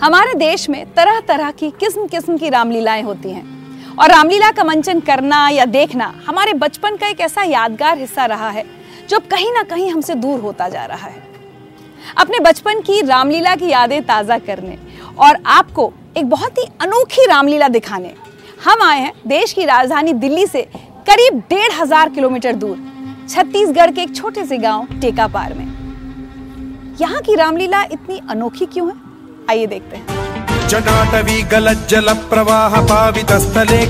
हमारे देश में तरह तरह की किस्म किस्म की रामलीलाएँ होती हैं। और रामलीला का मंचन करना या देखना हमारे बचपन का एक ऐसा यादगार हिस्सा रहा है, जो कहीं ना कहीं हमसे दूर होता जा रहा है। अपने बचपन की रामलीला की यादें ताज़ा करने और आपको एक बहुत ही अनोखी रामलीला दिखाने। हम आए हैं देश की राजधानी दिल्ली से करीब डेढ़ हज़ार किलोमीटर दूर, छत्तीसगढ़ के एक छोटे से गाँव टेकापार में। यहाँ की रामलीला इतनी अनोखी क्यों है? आइए देखते हैं। जटाटवी प्रवाह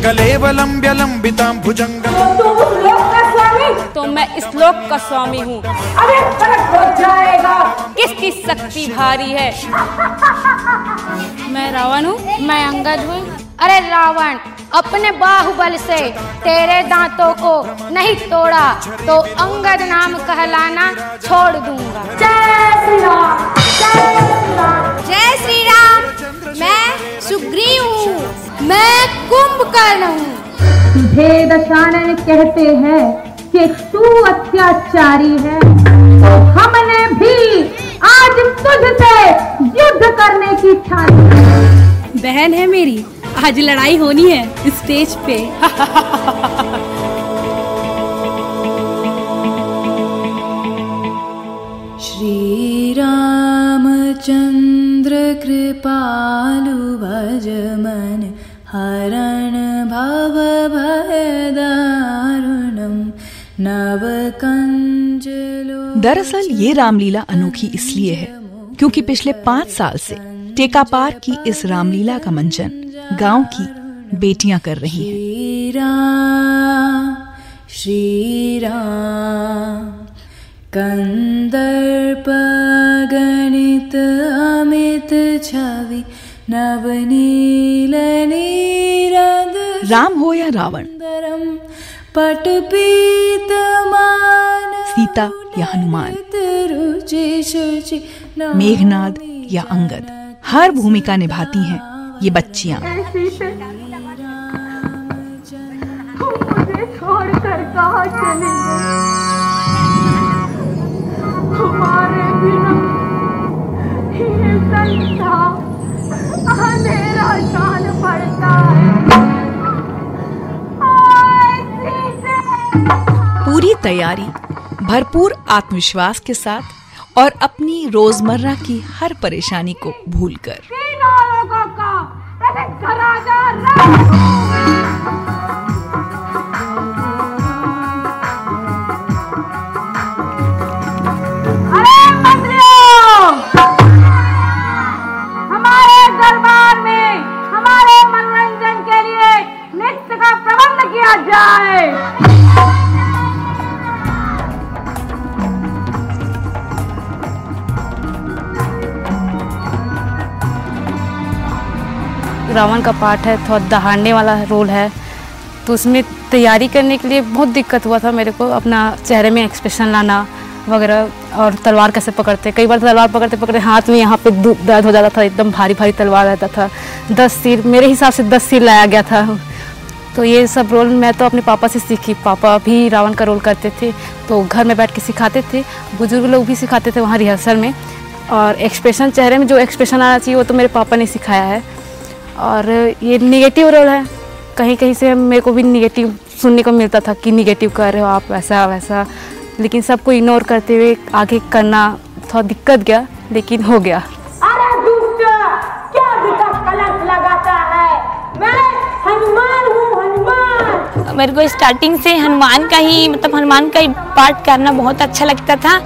कलेवलम्ब्य लम्बितां भुजङ्गम् तुम उस लोक का स्वामी तो मैं इस लोक का स्वामी हूँ। अरे फ़र्क हो जाएगा। किसकी शक्ति भारी है। मैं रावण हूँ मैं अंगद हूँ। अरे रावण अपने बाहुबल से तेरे दांतों को नहीं तोड़ा तो अंगद नाम कहलाना छोड़ दूँगा। जय श्री राम जय श्री राम। जय श्री राम मैं सुग्रीव हूँ। मैं कुंभकर्ण हूँ। भेदशानन कहते हैं कि तू अत्याचारी है। तो हमने भी आज तुझसे युद्ध करने की ठानी बहन है मेरी आज लड़ाई होनी है स्टेज पे। श्रीरामचन्द्र कृपालु भज मन हरण भव भयदारुणं नवकञ्जलो दरअसल ये रामलीला अनोखी इसलिए है क्योंकि पिछले पाँच साल से टेकापार की इस रामलीला का मंचन गाँव की बेटियाँ कर रही हैं। श्रीराम श्रीराम कन्दर्पगणित राम हो या रावण? पटपीतमान सीता या हनुमान? मेघनाद या अंगद? हर भूमिका निभाती हैं ये बच्चियाँ। मुझे छोड़कर कहा चली? तैयारी भरपूर आत्मविश्वास के साथ और अपनी रोज़मर्रा की हर परेशानी को भूलकर। रावण का पार्ट है, थोड़ा दहाड़ने वाला रोल है। तो उसमें तैयारी करने के लिए बहुत दिक्कत हुआ था मेरे को अपना चेहरे में एक्सप्रेशन लाना वगैरह और तलवार कैसे पकड़ते। कई बार तलवार पकड़ते पकड़ते हाथ में यहाँ पे दर्द हो जाता था, एकदम भारी भारी तलवार रहता था। दस सिर, मेरे हिसाब से दस सिर लाया गया था। तो ये सब रोल मैं तो अपने पापा से सीखी। पापा भी रावण का रोल करते थे तो घर में बैठ के सिखाते थे। बुज़ुर्ग लोग भी सिखाते थे वहाँ रिहर्सल में। और एक्सप्रेशन चेहरे में जो एक्सप्रेशन आना चाहिए, वो तो मेरे पापा ने सिखाया है। और ये निगेटिव रोल है। कहीं कहीं से मेरे को भी निगेटिव सुनने को मिलता था कि निगेटिव कर रहे हो आप वैसा वैसा। लेकिन सबको इग्नोर करते हुए आगे करना थोड़ा दिक्कत गया लेकिन हो गया। अरे दुष्ट क्या बेटा कलंक लगाता है? मैं हनुमान हूँ हनुमान। मेरे को स्टार्टिंग से हनुमान का ही मतलब हनुमान का ही पार्ट करना बहुत अच्छा लगता था।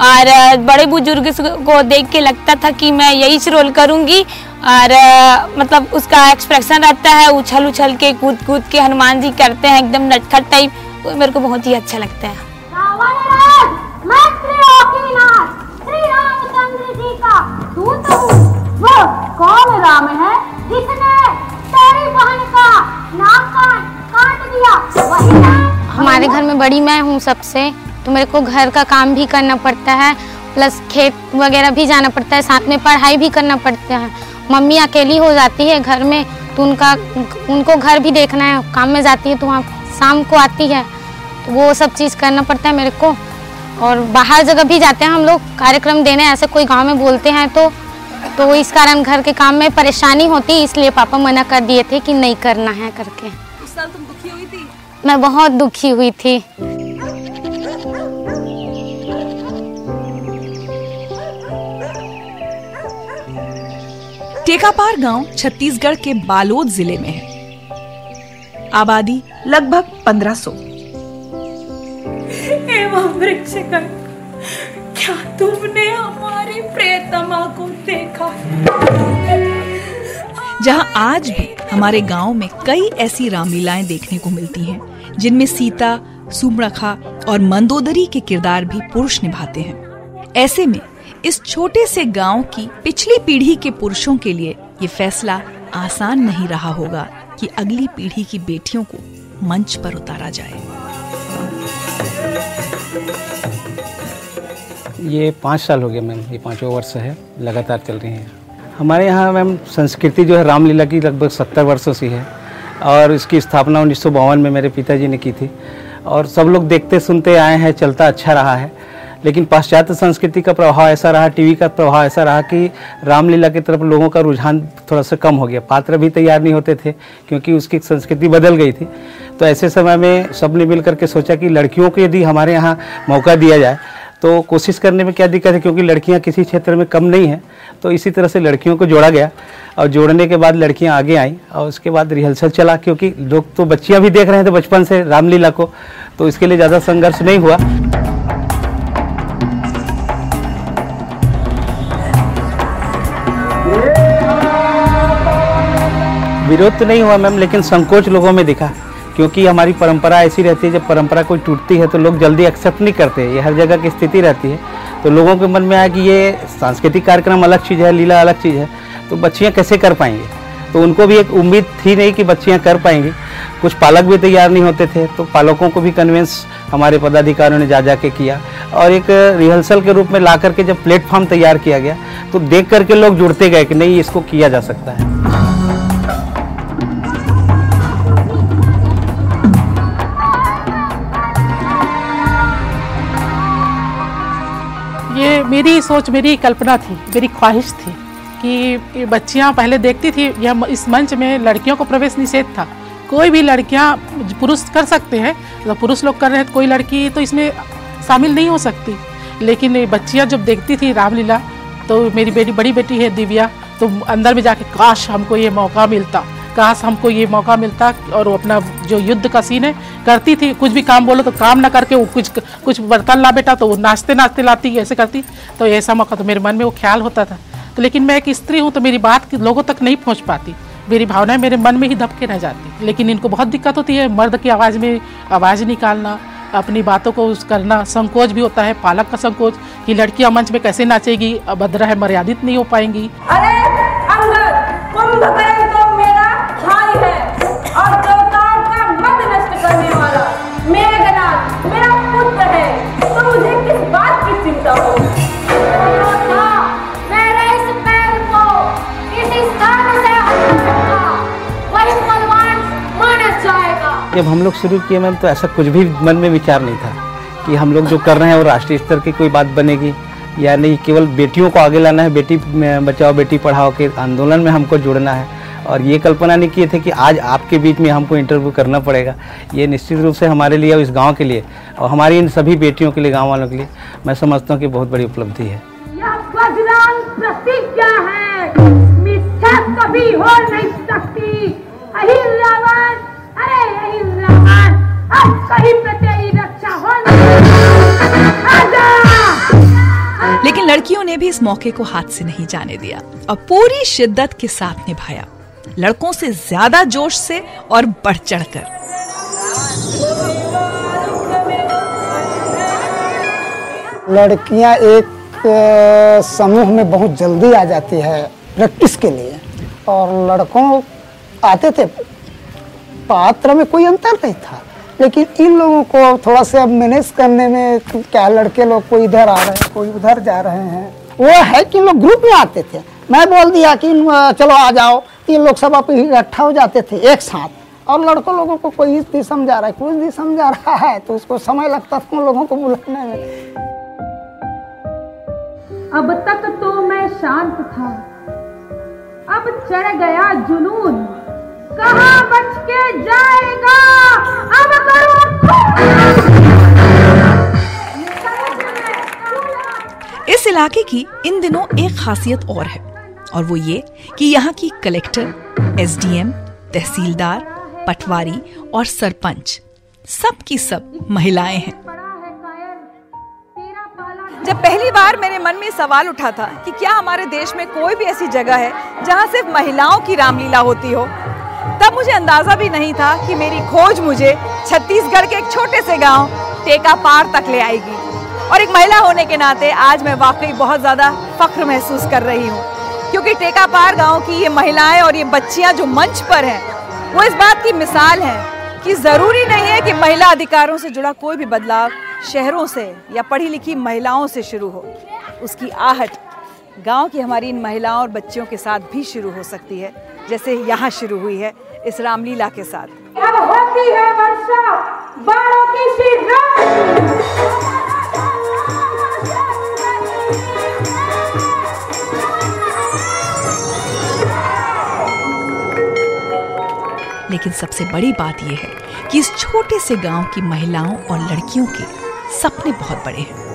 और बड़े बुज़ुर्ग को देख के लगता था कि मैं यही रोल करूँगी। और मतलब उसका एक्सप्रेशन रहता है उछल उछल के कूद कूद के हनुमान जी करते हैं एकदम नटखट टाइप वो मेरे को बहुत ही अच्छा लगता है। रावण राज मंत्रियों की नाथ श्री रामचंद्र जी का दूत हूँ। वो कौन राम है जिसने तेरी बहन का नाक काट दिया? वही हमारे घर में बड़ी मैं हूँ सबसे। तो मेरे को घर का काम भी करना पड़ता है प्लस खेत वगैरह भी जाना पड़ता है साथ में पढ़ाई भी करना पड़ता है। मम्मी अकेली हो जाती है घर में तो उनका उनको घर भी देखना है काम में जाती है तो वहाँ शाम को आती है तो वो सब चीज़ करना पड़ता है मेरे को। और बाहर जगह भी जाते हैं हम लोग कार्यक्रम देने ऐसे कोई गाँव में बोलते हैं तो तो इस कारण घर के काम में परेशानी होती इसलिए पापा मना कर दिए थे कि नहीं करना है करके। उस साल तुम दुखी हुई थी? मैं बहुत दुखी हुई थी। टेकापार गाँव छत्तीसगढ़ के बालोद ज़िले में है। आबादी लगभग 1500 एवं वृक्षकर क्या तुमने हमारी प्रियतमा को देखा? जहाँ आज भी हमारे गाँव में कई ऐसी रामलीलाएँ देखने को मिलती हैं जिनमें सीता सुमरखा और मंदोदरी के किरदार भी पुरुष निभाते हैं। ऐसे में इस छोटे से गाँव की पिछली पीढ़ी के पुरुषों के लिए ये फैसला आसान नहीं रहा होगा कि अगली पीढ़ी की बेटियों को मंच पर उतारा जाए। ये पाँच साल हो गया मैम, ये पाँचों वर्ष है, लगातार चल रही हैं। हमारे यहाँ मैम संस्कृति जो है रामलीला की लगभग सत्तर वर्षों से है और इसकी स्थापना उन्नीस सौ बावन में मेरे पिताजी ने की थी। और सब लोग देखते सुनते आए हैं, चलता अच्छा रहा है। लेकिन पाश्चात्य संस्कृति का प्रभाव ऐसा रहा, टीवी का प्रभाव ऐसा रहा कि रामलीला की तरफ़ लोगों का रुझान थोड़ा सा कम हो गया। पात्र भी तैयार नहीं होते थे, क्योंकि उसकी संस्कृति बदल गई थी। तो ऐसे समय में सबने मिल करके सोचा कि लड़कियों को यदि हमारे यहाँ मौका दिया जाए तो कोशिश करने में क्या दिक्कत है? क्योंकि लड़कियाँ किसी क्षेत्र में कम नहीं हैं तो इसी तरह से लड़कियों को जोड़ा गया। और जोड़ने के बाद लड़कियाँ आगे आईं, और उसके बाद रिहर्सल चला, क्योंकि लोग तो बच्चियाँ भी देख रहे थे बचपन से रामलीला को तो इसके लिए ज़्यादा संघर्ष नहीं हुआ। विरोध तो नहीं हुआ मैम, लेकिन संकोच लोगों में दिखा, क्योंकि हमारी परंपरा ऐसी रहती है, जब परंपरा कोई टूटती है तो लोग जल्दी एक्सेप्ट नहीं करते, ये हर जगह की स्थिति रहती है। तो लोगों के मन में आया कि ये सांस्कृतिक कार्यक्रम अलग चीज़ है, लीला अलग चीज़ है तो बच्चियाँ कैसे कर पाएँगे? तो उनको भी एक उम्मीद थी नहीं कि बच्चियाँ कर पाएँगी। कुछ पालक भी तैयार नहीं होते थे तो पालकों को भी कन्विंस हमारे पदाधिकारियों ने जा जा के किया। और एक रिहर्सल के रूप में ला करके जब प्लेटफॉर्म तैयार किया गया तो देख करके लोग जुड़ते गए कि नहीं, इसको किया जा सकता है। मेरी सोच, मेरी कल्पना थी, मेरी ख्वाहिश थी कि बच्चियाँ पहले देखती थी, यह इस मंच में लड़कियों को प्रवेश निषेध था। कोई भी लड़कियाँ पुरुष कर सकते हैं तो पुरुष लोग कर रहे हैं तो कोई लड़की तो इसमें शामिल नहीं हो सकती। लेकिन बच्चियाँ जब देखती थी रामलीला तो मेरी बेटी, बड़ी बेटी है दिव्या तो अंदर में जाके काश हमको ये मौका मिलता। काश हमको ये मौका मिलता और वो अपना जो युद्ध का सीन है, करती थी। कुछ भी काम बोलो तो काम ना करके वो कुछ कुछ बर्तन ला बेटा तो वो नाचते नाचते लाती, ऐसे करती। तो ऐसा मौका तो मेरे मन में वो ख्याल होता था। तो लेकिन मैं एक स्त्री हूँ तो मेरी बात लोगों तक नहीं पहुँच पाती। मेरी भावनाएँ मेरे मन में ही दबके रह जाती। लेकिन इनको बहुत दिक्कत होती है मर्द की आवाज़ में आवाज़ निकालना, अपनी बातों को उस करना। संकोच भी होता है, पालक का संकोच कि लड़कियाँ मंच में कैसे नाचेगी, अभद्र है, मर्यादित नहीं हो पाएँगी। अरे जब हम लोग शुरू किए मैम तो ऐसा कुछ भी मन में विचार नहीं था कि हम लोग जो कर रहे हैं वो राष्ट्रीय स्तर की कोई बात बनेगी या नहीं, केवल बेटियों को आगे लाना है, बेटी बचाओ, बेटी पढ़ाओ के आंदोलन में हमको जुड़ना है। और ये कल्पना नहीं किए थे कि आज आपके बीच में हमको इंटरव्यू करना पड़ेगा। ये निश्चित रूप से हमारे लिए और इस गाँव के लिए और हमारी इन सभी बेटियों के लिए, गाँव वालों के लिए मैं समझता हूँ कि बहुत बड़ी उपलब्धि है। लेकिन लड़कियों ने भी इस मौके को हाथ से नहीं जाने दिया और पूरी शिद्दत के साथ निभाया। लड़कों से ज़्यादा जोश से और बढ़ चढ़कर। लड़कियाँ एक समूह में बहुत जल्दी आ जाती है प्रैक्टिस के लिए। और लड़कों आते थे पात्र में कोई अंतर नहीं था। लेकिन इन लोगों को थोड़ा सा मैनेज करने में क्या लड़के लोग कोई इधर आ रहे हैं, कोई उधर जा रहे हैं? वो है कि लोग ग्रुप में आते थे। मैं बोल दिया कि चलो आ जाओ। तीन लोग सब आप इकट्ठा हो जाते थे एक साथ। और लड़कों लोगों को कोई भी समझा रहा है कुछ भी समझा रहा है तो उसको समय लगता था उन लोगों को बुलाने में। अब तक तो मैं शांत था। अब चढ़ गया जुनून। कहाँ बच के जाएगा। अब करो इस इलाके की इन दिनों एक खासियत और है और वो ये कि यहाँ की कलेक्टर एसडीएम तहसीलदार पटवारी और सरपंच सब की सब महिलाएँ हैं। जब पहली बार मेरे मन में सवाल उठा था कि क्या हमारे देश में कोई भी ऐसी जगह है जहाँ सिर्फ़ महिलाओं की रामलीला होती हो तब मुझे अंदाज़ा भी नहीं था कि मेरी खोज मुझे छत्तीसगढ़ के एक छोटे से गाँव, टेका पार तक ले आएगी। और एक महिला होने के नाते आज मैं वाकई बहुत ज़्यादा फख्र महसूस कर रही हूँ, क्योंकि टेका पार गाँव की ये महिलाएँ और ये बच्चियाँ जो मंच पर हैं, वो इस बात की मिसाल है कि ज़रूरी नहीं है कि महिला अधिकारों से जुड़ा कोई भी बदलाव शहरों से या पढ़ी लिखी महिलाओं से शुरू हो। उसकी आहट गाँव की हमारी इन महिलाओं और बच्चियों के साथ भी शुरू हो सकती है जैसे यहाँ शुरू हुई है इस रामलीला के साथ। अब होती है वर्षा की लेकिन सबसे बड़ी बात यह है कि इस छोटे से गाँव की महिलाओं और लड़कियों के सपने बहुत बड़े हैं।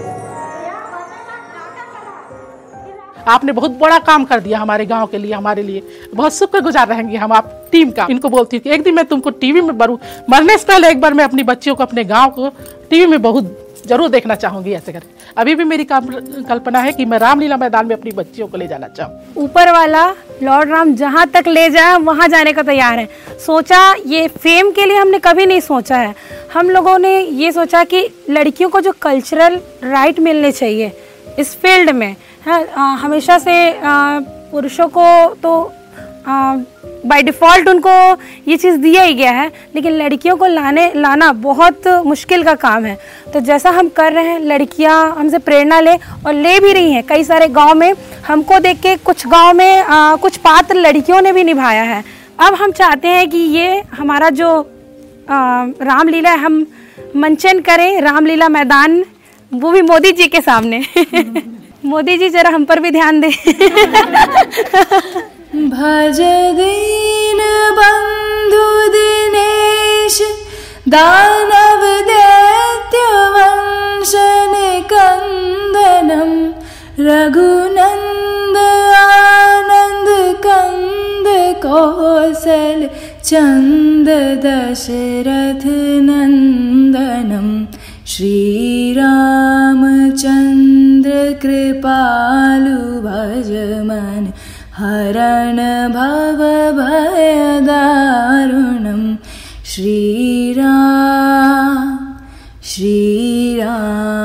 आपने बहुत बड़ा काम कर दिया हमारे गाँव के लिए, हमारे लिए। बहुत शुक्रगुजार रहेंगे हम आप टीम का। इनको बोलती हूँ कि एक दिन मैं तुमको टीवी में बरू मरने से पहले एक बार मैं अपनी बच्चियों को, अपने गाँव को टीवी में बहुत ज़रूर देखना चाहूँगी, ऐसे करके। अभी भी मेरी कल्पना है कि मैं रामलीला मैदान में अपनी बच्चियों को ले जाना चाहूँ। ऊपर वाला, लॉर्ड राम जहाँ तक ले जाए, वहाँ जाने का तैयार है। सोचा ये फेम के लिए हमने कभी नहीं सोचा है। हम लोगों ने ये सोचा कि लड़कियों को जो कल्चरल राइट मिलने चाहिए, इस फ़ील्ड में है हमेशा से पुरुषों को तो बाय डिफ़ॉल्ट उनको ये चीज़ दिया ही गया है लेकिन लड़कियों को लाने लाना बहुत मुश्किल का काम है। तो जैसा हम कर रहे हैं लड़कियाँ हमसे प्रेरणा ले और ले भी रही हैं। कई सारे गाँव में हमको देख के कुछ गाँव में आ, कुछ पात्र लड़कियों ने भी निभाया है। अब हम चाहते हैं कि ये हमारा जो रामलीला हम मंचन करें रामलीला मैदान वो भी मोदी जी के सामने। मोदी जी, जरा हम पर भी ध्यान दें। भज दीन बंधु दिनेश, दानव दैत्य वंशन कन्दनं रघुनन्द आनन्द कन्द कौशल चन्द दशरथ नन्दनं श्रीरामचन्द्र कृपालु भज मन हरण भव भयदारुणं श्रीराम श्रीराम